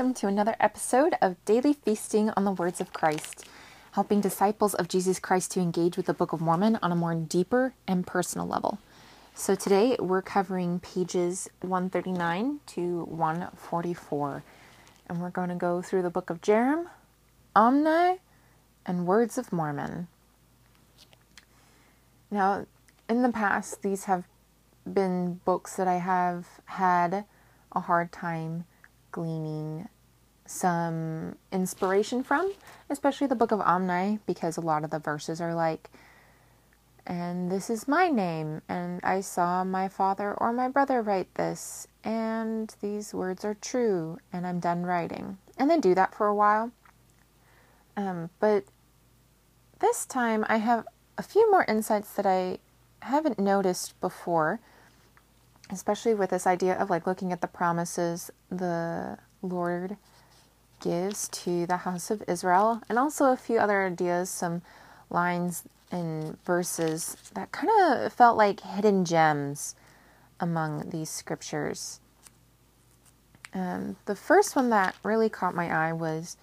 welcome to another episode of Daily Feasting on the Words of Christ, helping disciples of Jesus Christ to engage with the Book of Mormon on a more deeper and personal level. So today we're covering pages 139 to 144, and we're going to go through the Book of Jarom, Omni, and Words of Mormon. Now, in the past, these have been books that I have had a hard time gleaning some inspiration from, especially the book of Omni, because a lot of the verses are like, and this is my name, and I saw my father or my brother write this, and these words are true, and I'm done writing. And they do that for a while. Um, but this time I have a few more insights that I haven't noticed before especially with this idea of like looking at the promises the Lord gives to the house of Israel, and also a few other ideas, some lines and verses that kind of felt like hidden gems among these scriptures. Um, the first one that really caught my eye was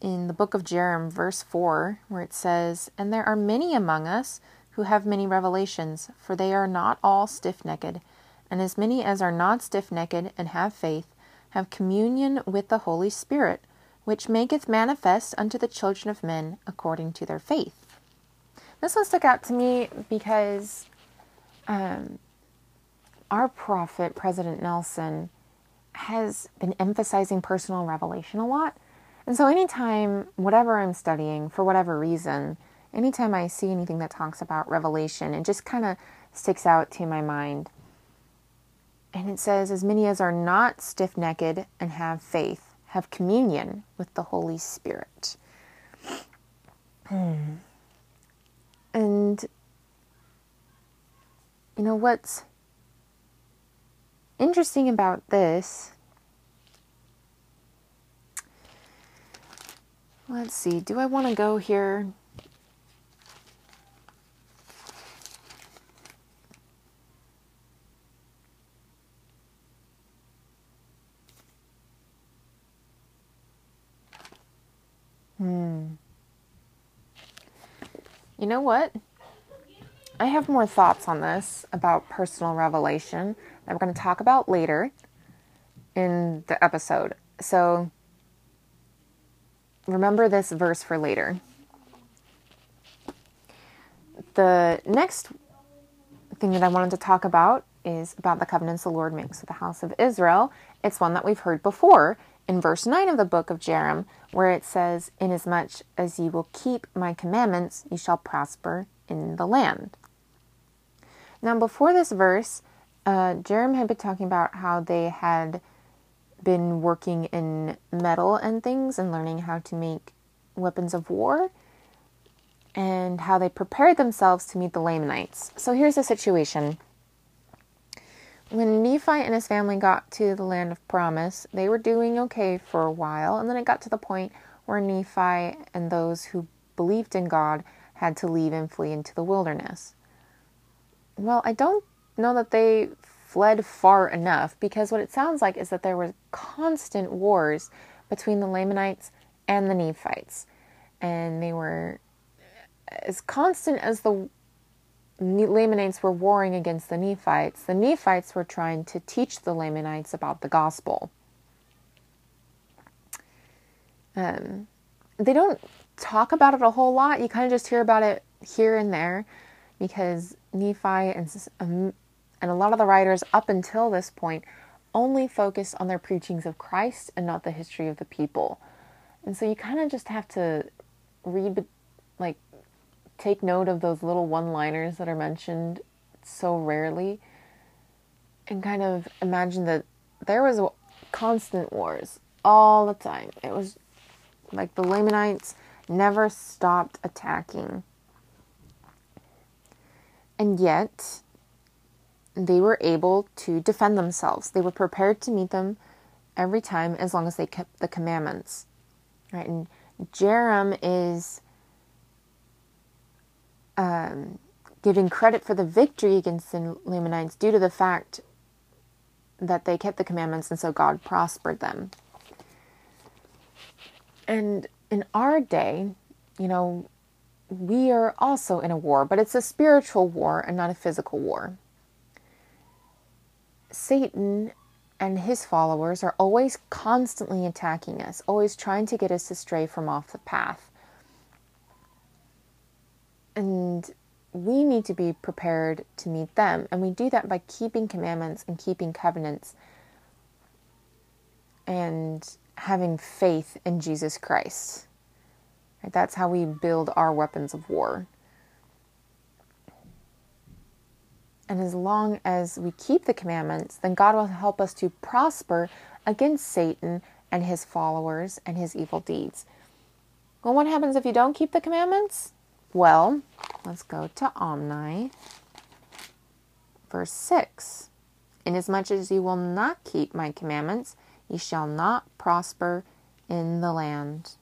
in the book of Jarom, verse 4, where it says, And there are many among us who have many revelations, for they are not all stiff necked and as many as are not stiff necked and have faith, have communion with the Holy Spirit, which maketh manifest unto the children of men according to their faith. This one stuck out to me because um, our prophet, President Nelson, has been emphasizing personal revelation a lot. And so, anytime, whatever I'm studying, for whatever reason, anytime I see anything that talks about revelation, it just kind of sticks out to my mind. And it says, As many as are not stiff necked and have faith, have communion with the Holy Spirit. Hmm. And, you know, what's interesting about this, let's see, do I want to go here? You know what? I have more thoughts on this about personal revelation that we're going to talk about later in the episode. So remember this verse for later. The next thing that I wanted to talk about is about the covenants the Lord makes with the house of Israel. It's one that we've heard before in verse 9 of the book of Jarom, where it says, Inasmuch as ye will keep my commandments, ye shall prosper in the land. Now, before this verse, uh, Jarom had been talking about how they had been working in metal and things and learning how to make weapons of war and how they prepared themselves to meet the Lamanites. So here's the situation when Nephi and his family got to the land of promise, they were doing okay for a while, and then it got to the point where Nephi and those who believed in God had to leave and flee into the wilderness. Well, I don't know that they fled far enough because what it sounds like is that there were constant wars between the Lamanites and the Nephites. And they were as constant as the Lamanites were warring against the Nephites, the Nephites were trying to teach the Lamanites about the gospel. Um, they don't talk about it a whole lot. You kind of just hear about it here and there because Nephi and, um, and a lot of the writers up until this point only focused on their preachings of Christ and not the history of the people. And so you kind of just have to read take note of those little one liners that are mentioned so rarely and kind of imagine that there was constant wars all the time. It was like the Lamanites never stopped attacking. And yet, they were able to defend themselves. They were prepared to meet them every time as long as they kept the commandments. Right? And Jarom is um, giving credit for the victory against the Lamanites due to the fact that they kept the commandments and so God prospered them. And in our day, you know, we are also in a war, but it's a spiritual war and not a physical war. Satan and his followers are always constantly attacking us, always trying to get us to stray from off the path. And we need to be prepared to meet them. And we do that by keeping commandments and keeping covenants and having faith in Jesus Christ. Right? That's how we build our weapons of war. And as long as we keep the commandments, then God will help us to prosper against Satan and his followers and his evil deeds. Well, what happens if you don't keep the commandments? Well, let's go to Omni, verse 6. Inasmuch as you will not keep my commandments, ye shall not prosper in the land.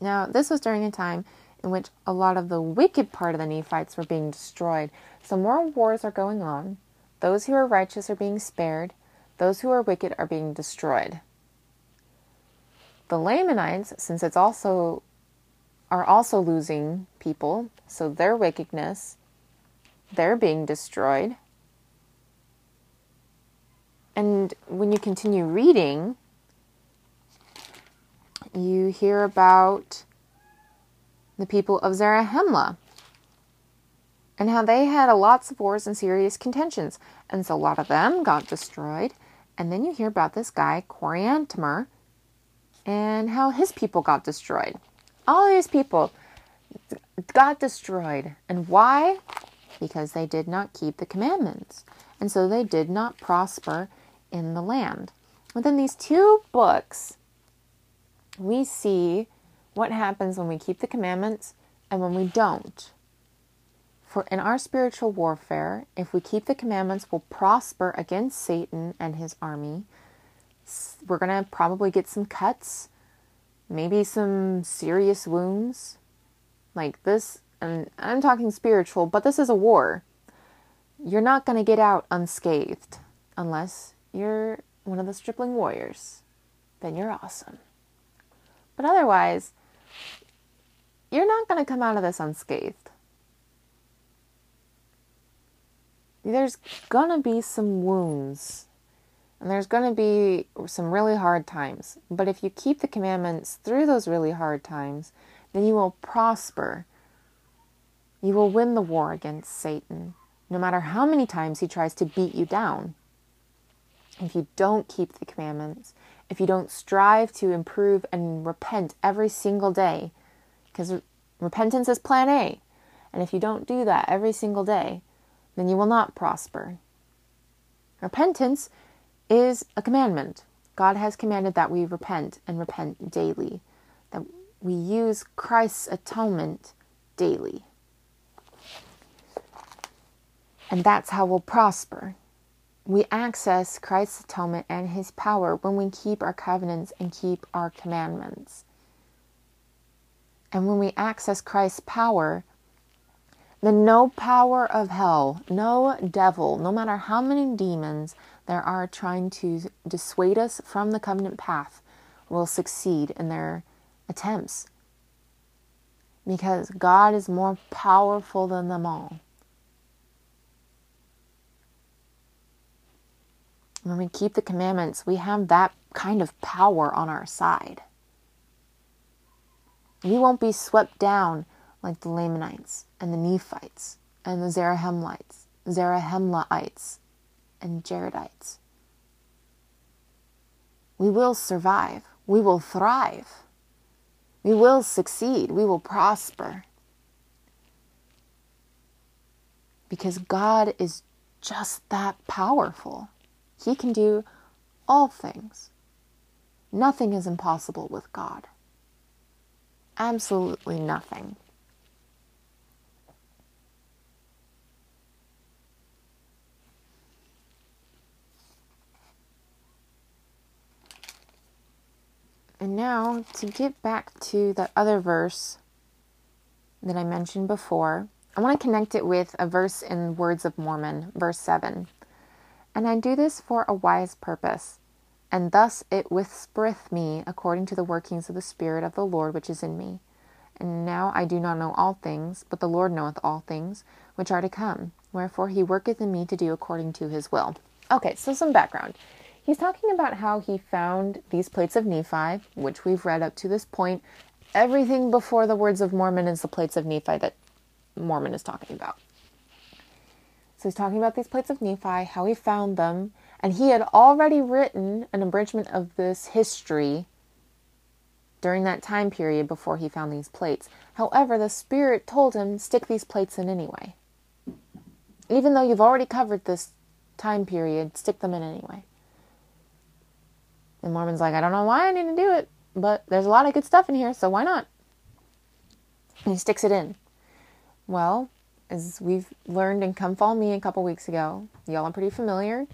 Now, this was during a time in which a lot of the wicked part of the Nephites were being destroyed. So more wars are going on. Those who are righteous are being spared. Those who are wicked are being destroyed. The Lamanites, since it's also are also losing people, so their wickedness, they're being destroyed. And when you continue reading, you hear about the people of Zarahemla and how they had lots of wars and serious contentions. And so a lot of them got destroyed. And then you hear about this guy, Coriantumr, and how his people got destroyed. All these people got destroyed. And why? Because they did not keep the commandments. And so they did not prosper in the land. Within these two books, we see what happens when we keep the commandments and when we don't. For in our spiritual warfare, if we keep the commandments, we'll prosper against Satan and his army. We're going to probably get some cuts, maybe some serious wounds. Like this, and I'm talking spiritual, but this is a war. You're not going to get out unscathed unless you're one of the stripling warriors. Then you're awesome. But otherwise, you're not going to come out of this unscathed. There's going to be some wounds and there's going to be some really hard times. But if you keep the commandments through those really hard times, then you will prosper. You will win the war against Satan, no matter how many times he tries to beat you down. If you don't keep the commandments, if you don't strive to improve and repent every single day, because repentance is plan A. And if you don't do that every single day, then you will not prosper. Repentance is a commandment. God has commanded that we repent and repent daily, that we use Christ's atonement daily. And that's how we'll prosper. We access Christ's atonement and his power when we keep our covenants and keep our commandments. And when we access Christ's power, then no power of hell, no devil, no matter how many demons there are trying to dissuade us from the covenant path, will succeed in their attempts. Because God is more powerful than them all. When we keep the commandments, we have that kind of power on our side. We won't be swept down like the Lamanites and the Nephites and the Zarahemlites, Zarahemlaites and Jaredites. We will survive. We will thrive. We will succeed. We will prosper. Because God is just that powerful. He can do all things. Nothing is impossible with God absolutely nothing. And now, to get back to the other verse that I mentioned before, I want to connect it with a verse in Words of Mormon, verse 7. And I do this for a wise purpose, and thus it whispereth me according to the workings of the Spirit of the Lord which is in me. And now I do not know all things, but the Lord knoweth all things which are to come. Wherefore he worketh in me to do according to his will. Okay, so some background. He's talking about how he found these plates of Nephi, which we've read up to this point. Everything before the words of Mormon is the plates of Nephi that Mormon is talking about. So he's talking about these plates of Nephi, how he found them, and he had already written an abridgment of this history during that time period before he found these plates. However, the Spirit told him, stick these plates in anyway. Even though you've already covered this time period, stick them in anyway. And Mormon's like, I don't know why I need to do it, but there's a lot of good stuff in here, so why not? And he sticks it in. Well, as we've learned in Come Follow Me a couple weeks ago, y'all are pretty familiar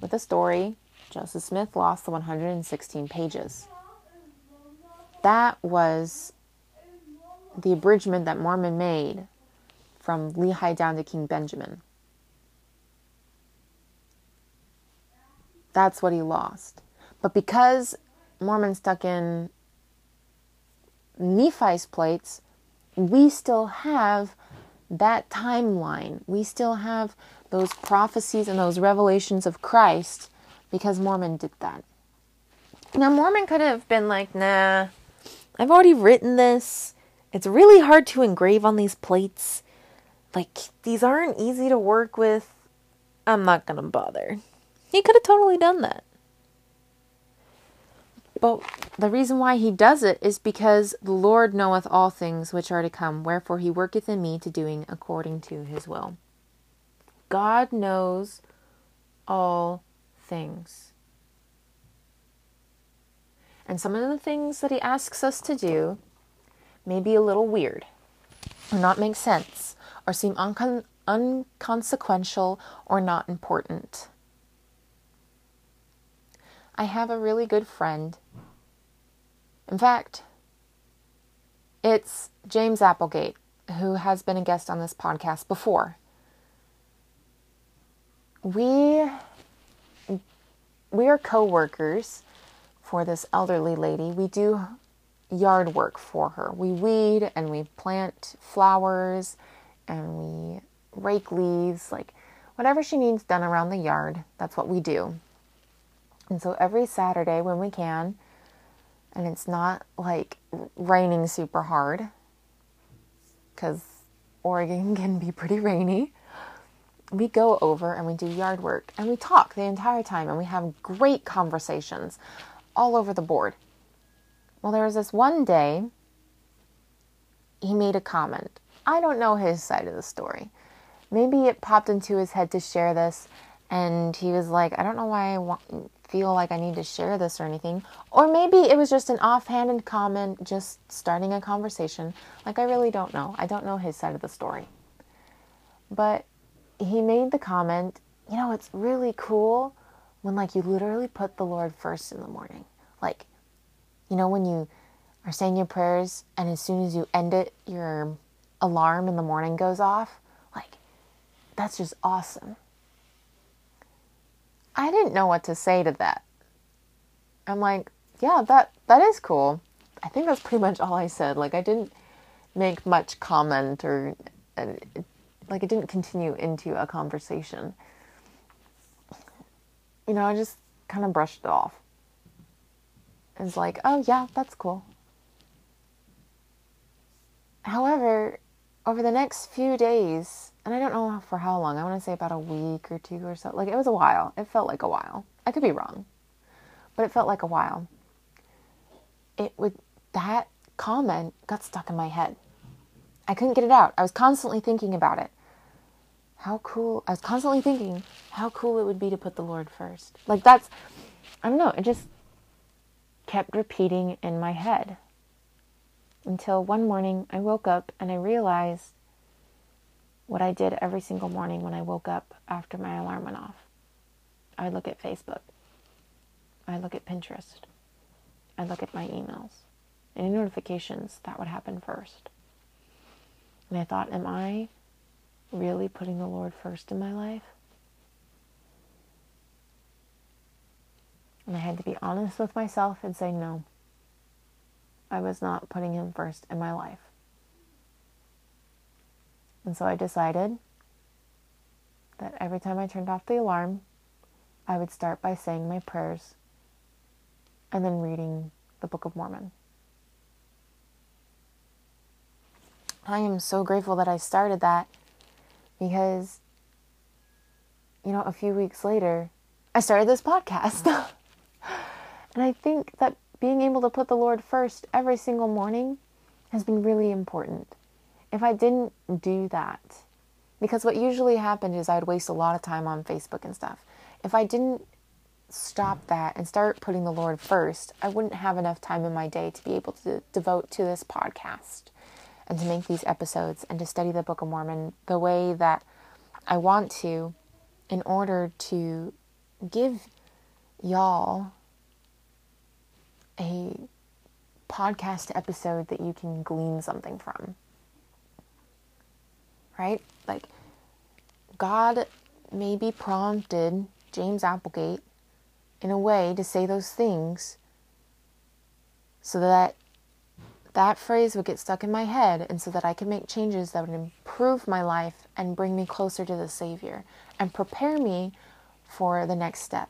with the story. Joseph Smith lost the 116 pages. That was the abridgment that Mormon made from Lehi down to King Benjamin. That's what he lost. But because Mormon stuck in Nephi's plates, we still have that timeline. We still have those prophecies and those revelations of Christ because Mormon did that. Now, Mormon could have been like, nah, I've already written this. It's really hard to engrave on these plates. Like, these aren't easy to work with. I'm not to bother. He could have totally done that. But the reason why he does it is because the Lord knoweth all things which are to come, wherefore he worketh in me to doing according to his will. God knows all things. And some of the things that he asks us to do may be a little weird, or not make sense, or seem uncon- unconsequential or not important. I have a really good friend. In fact, it's James Applegate, who has been a guest on this podcast before. We we are co-workers for this elderly lady. We do yard work for her. We weed and we plant flowers and we rake leaves, like whatever she needs done around the yard. That's what we do. And so every Saturday when we can, and it's not like raining super hard, because Oregon can be pretty rainy, we go over and we do yard work and we talk the entire time and we have great conversations all over the board. Well, there was this one day he made a comment. I don't know his side of the story. Maybe it popped into his head to share this and he was like, I don't know why I want, feel like I need to share this or anything. Or maybe it was just an offhanded comment, just starting a conversation. Like, I really don't know. I don't know his side of the story. But he made the comment, you know, it's really cool when, like, you literally put the Lord first in the morning. Like, you know, when you are saying your prayers and as soon as you end it, your alarm in the morning goes off. Like, that's just awesome. I didn't know what to say to that. I'm like, yeah, that that is cool. I think that's pretty much all I said. Like I didn't make much comment or uh, like it didn't continue into a conversation. You know, I just kind of brushed it off. It's like, oh yeah, that's cool. However, over the next few days, and I don't know for how long. I want to say about a week or two or so. Like it was a while. It felt like a while. I could be wrong, but it felt like a while. It would that comment got stuck in my head. I couldn't get it out. I was constantly thinking about it. How cool. I was constantly thinking how cool it would be to put the Lord first. Like that's I don't know, it just kept repeating in my head. Until one morning I woke up and I realized what I did every single morning when I woke up after my alarm went off. I look at Facebook. I look at Pinterest. I look at my emails. Any notifications, that would happen first. And I thought, am I really putting the Lord first in my life? And I had to be honest with myself and say, no, I was not putting him first in my life. And so I decided that every time I turned off the alarm, I would start by saying my prayers and then reading the Book of Mormon. I am so grateful that I started that because, you know, a few weeks later, I started this podcast. and I think that being able to put the Lord first every single morning has been really important. If I didn't do that, because what usually happened is I'd waste a lot of time on Facebook and stuff. If I didn't stop that and start putting the Lord first, I wouldn't have enough time in my day to be able to devote to this podcast and to make these episodes and to study the Book of Mormon the way that I want to in order to give y'all a podcast episode that you can glean something from. Right? Like, God maybe prompted James Applegate in a way to say those things so that that phrase would get stuck in my head and so that I could make changes that would improve my life and bring me closer to the Savior and prepare me for the next step.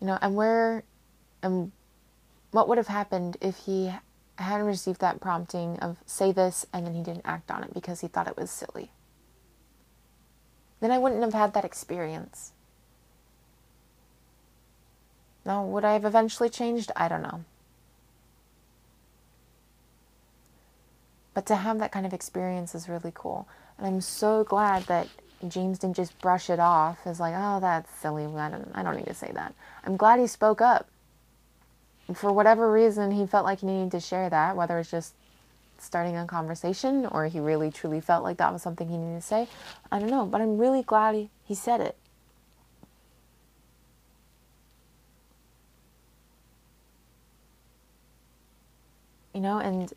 You know, and where and what would have happened if he hadn't received that prompting of say this and then he didn't act on it because he thought it was silly? Then I wouldn't have had that experience. Now, would I have eventually changed? I don't know. But to have that kind of experience is really cool. And I'm so glad that James didn't just brush it off as like, oh, that's silly. I don't, I don't need to say that. I'm glad he spoke up. For whatever reason, he felt like he needed to share that, whether it's just starting a conversation or he really truly felt like that was something he needed to say. I don't know, but I'm really glad he, he said it. You know, and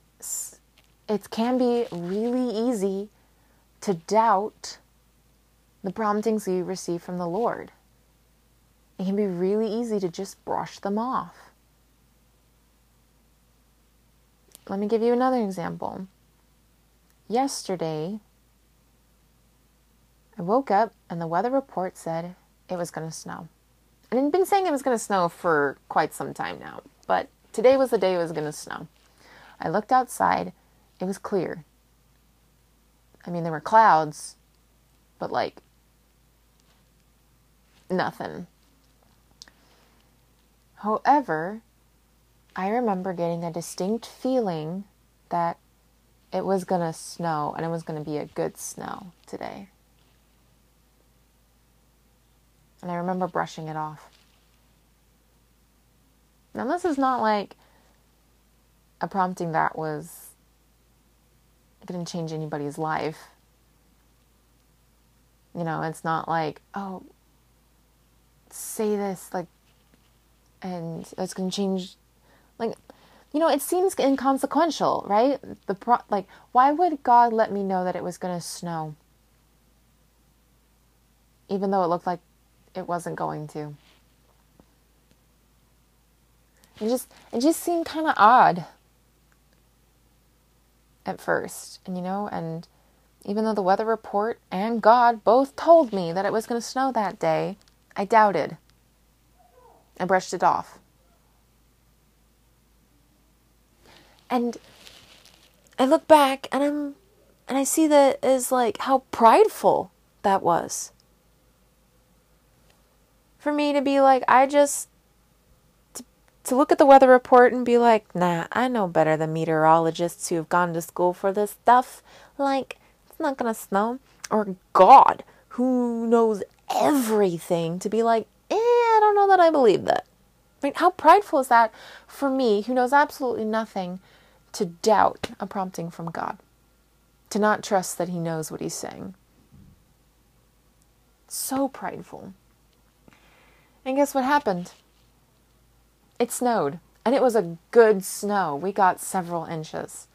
it can be really easy to doubt the promptings we receive from the Lord. It can be really easy to just brush them off. Let me give you another example. Yesterday, I woke up and the weather report said it was going to snow. And it had been saying it was going to snow for quite some time now, but today was the day it was going to snow. I looked outside, it was clear. I mean, there were clouds, but like nothing. However, I remember getting a distinct feeling that it was going to snow and it was going to be a good snow today. And I remember brushing it off. Now, this is not like a prompting that was going to change anybody's life. You know, it's not like, oh, say this, like, and it's going to change. Like, you know, it seems inconsequential, right? The pro- like, why would God let me know that it was going to snow, even though it looked like it wasn't going to? It just it just seemed kind of odd at first, and you know, and even though the weather report and God both told me that it was going to snow that day, I doubted. I brushed it off. And I look back and I'm and I see that as like how prideful that was. For me to be like I just to look at the weather report and be like, nah, I know better than meteorologists who have gone to school for this stuff. Like, it's not gonna snow. Or God, who knows everything, to be like, eh, I don't know that I believe that. Right? How prideful is that for me, who knows absolutely nothing, to doubt a prompting from God? To not trust that He knows what He's saying. So prideful. And guess what happened? It snowed, and it was a good snow. We got several inches.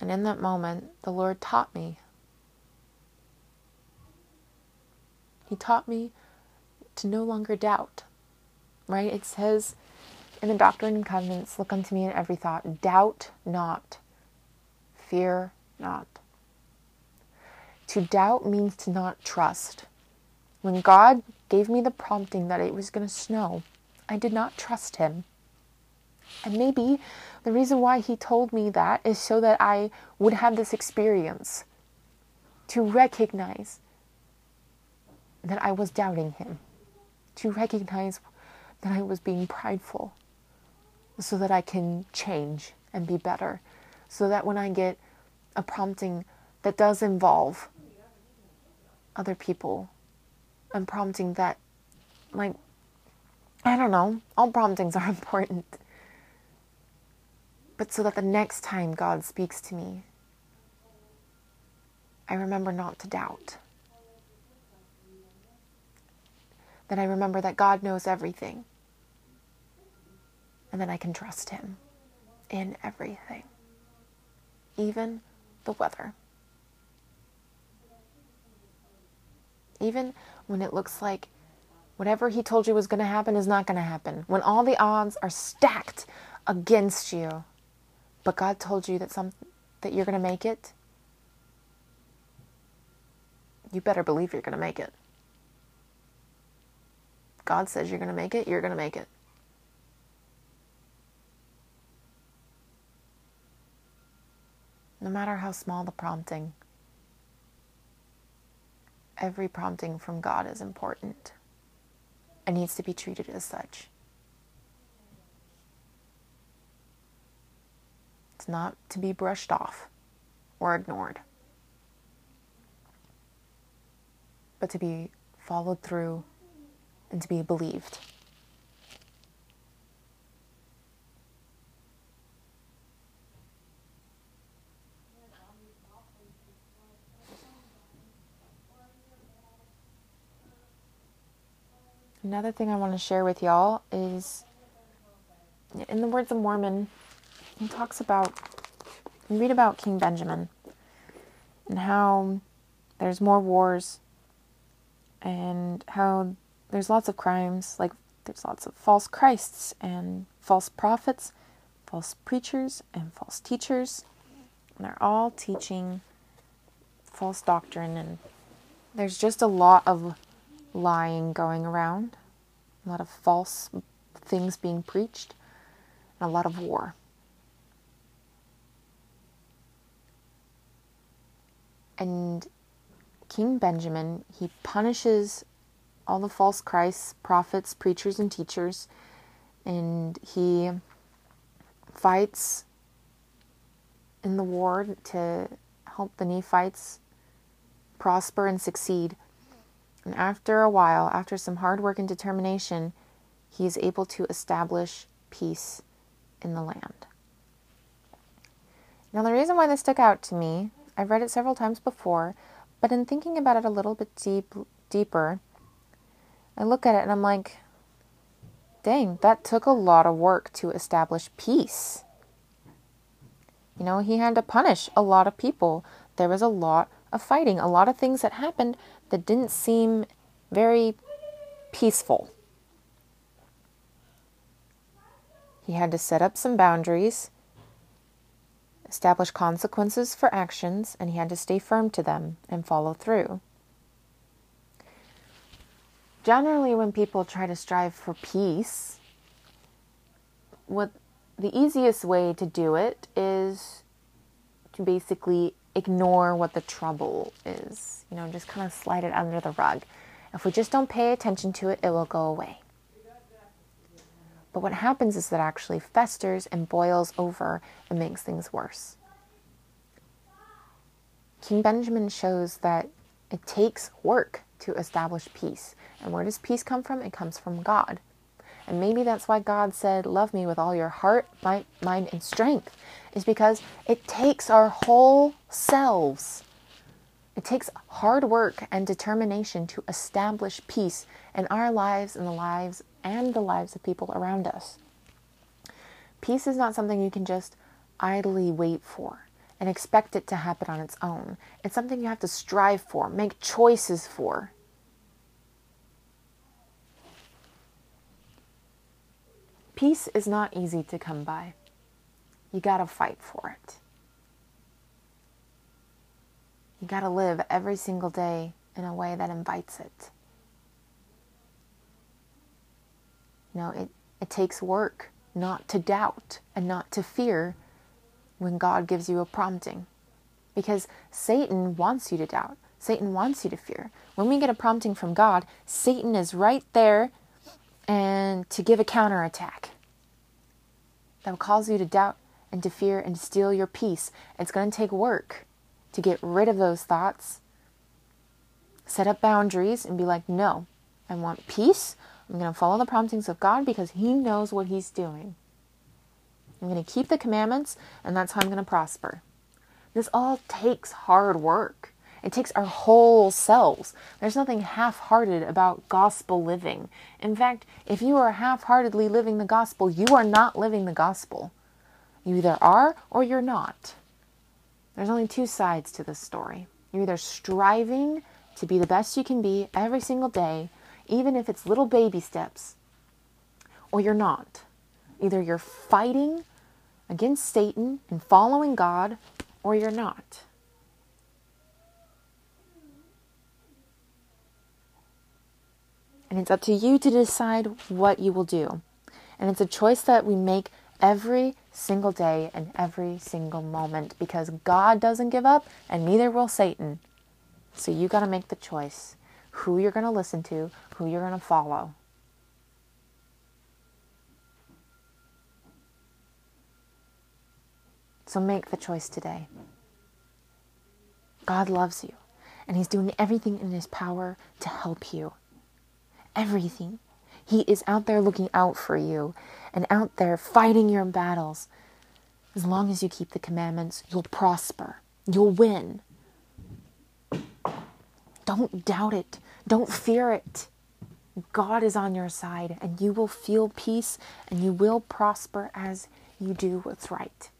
And in that moment, the Lord taught me He taught me to no longer doubt. Right? It says in the Doctrine and Covenants, look unto me in every thought. Doubt not. Fear not. To doubt means to not trust. When God gave me the prompting that it was going to snow, I did not trust Him. And maybe the reason why He told me that is so that I would have this experience to recognize that I was doubting Him, to recognize that I was being prideful, so that I can change and be better, so that when I get a prompting that does involve other people and prompting that like I don't know, all promptings are important. But so that the next time God speaks to me, I remember not to doubt. That I remember that God knows everything. And that I can trust Him in everything, even the weather. Even when it looks like whatever He told you was going to happen is not going to happen. When all the odds are stacked against you, but God told you that some that you're going to make it, you better believe you're going to make it. God says you're going to make it, you're going to make it. No matter how small the prompting, every prompting from God is important and needs to be treated as such. It's not to be brushed off or ignored, but to be followed through and to be believed. Another thing I want to share with y'all is in the words of Mormon, he talks about, you read about King Benjamin and how there's more wars and how there's lots of crimes, like there's lots of false Christs and false prophets, false preachers, and false teachers. And they're all teaching false doctrine, and there's just a lot of lying going around, a lot of false things being preached, and a lot of war. And King Benjamin, he punishes all the false Christs, prophets, preachers, and teachers, and he fights in the war to help the Nephites prosper and succeed. And after a while, after some hard work and determination, he is able to establish peace in the land. Now, the reason why this stuck out to me, I've read it several times before, but in thinking about it a little bit deep, deeper, I look at it and I'm like, dang, that took a lot of work to establish peace. You know, he had to punish a lot of people. There was a lot of fighting, a lot of things that happened that didn't seem very peaceful. He had to set up some boundaries, establish consequences for actions, and he had to stay firm to them and follow through. Generally, when people try to strive for peace, what the easiest way to do it is to basically ignore what the trouble is. You know, just kind of slide it under the rug. If we just don't pay attention to it, it will go away. But what happens is that actually festers and boils over and makes things worse. King Benjamin shows that it takes work to establish peace. And where does peace come from? It comes from God. And maybe that's why God said, Love me with all your heart, mind, and strength, is because it takes our whole selves. It takes hard work and determination to establish peace in our lives and the lives and the lives of people around us. Peace is not something you can just idly wait for and expect it to happen on its own. It's something you have to strive for, make choices for. Peace is not easy to come by. You got to fight for it. You got to live every single day in a way that invites it. You know, it, it takes work not to doubt and not to fear when God gives you a prompting. Because Satan wants you to doubt. Satan wants you to fear. When we get a prompting from God, Satan is right there and to give a counterattack that will cause you to doubt and to fear and steal your peace. It's going to take work to get rid of those thoughts, set up boundaries, and be like, no, I want peace. I'm going to follow the promptings of God because He knows what He's doing. I'm going to keep the commandments, and that's how I'm going to prosper. This all takes hard work. It takes our whole selves. There's nothing half hearted about gospel living. In fact, if you are half heartedly living the gospel, you are not living the gospel. You either are or you're not. There's only two sides to this story. You're either striving to be the best you can be every single day, even if it's little baby steps, or you're not. Either you're fighting against Satan and following God, or you're not. And it's up to you to decide what you will do. And it's a choice that we make every single day and every single moment because God doesn't give up and neither will Satan. So you got to make the choice who you're going to listen to, who you're going to follow. So make the choice today. God loves you, and He's doing everything in His power to help you. Everything. He is out there looking out for you and out there fighting your battles. As long as you keep the commandments, you'll prosper, you'll win. Don't doubt it, don't fear it. God is on your side, and you will feel peace and you will prosper as you do what's right.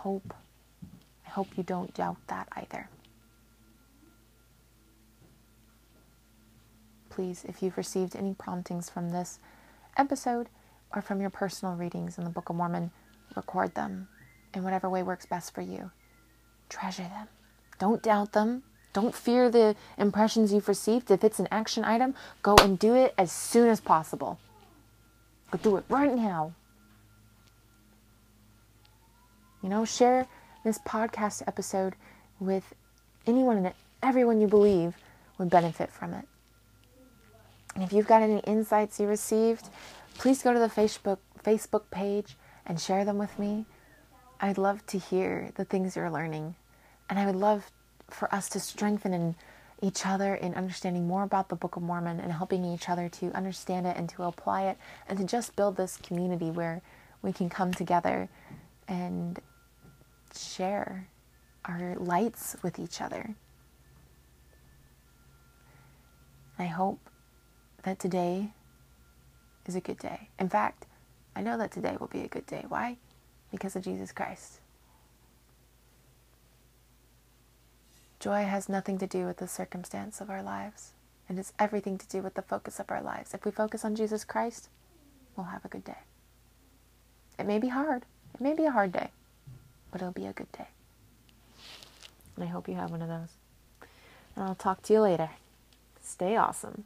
Hope I hope you don't doubt that either. Please, if you've received any promptings from this episode or from your personal readings in the Book of Mormon, record them in whatever way works best for you. Treasure them. Don't doubt them. Don't fear the impressions you've received. If it's an action item, go and do it as soon as possible. Go do it right now. You know, share this podcast episode with anyone and everyone you believe would benefit from it. And if you've got any insights you received, please go to the Facebook Facebook page and share them with me. I'd love to hear the things you're learning. And I would love for us to strengthen in each other in understanding more about the Book of Mormon and helping each other to understand it and to apply it and to just build this community where we can come together and share our lights with each other. I hope that today is a good day. In fact, I know that today will be a good day. Why? Because of Jesus Christ. Joy has nothing to do with the circumstance of our lives. It has everything to do with the focus of our lives. If we focus on Jesus Christ, we'll have a good day. It may be hard. It may be a hard day but it'll be a good day. And I hope you have one of those. And I'll talk to you later. Stay awesome.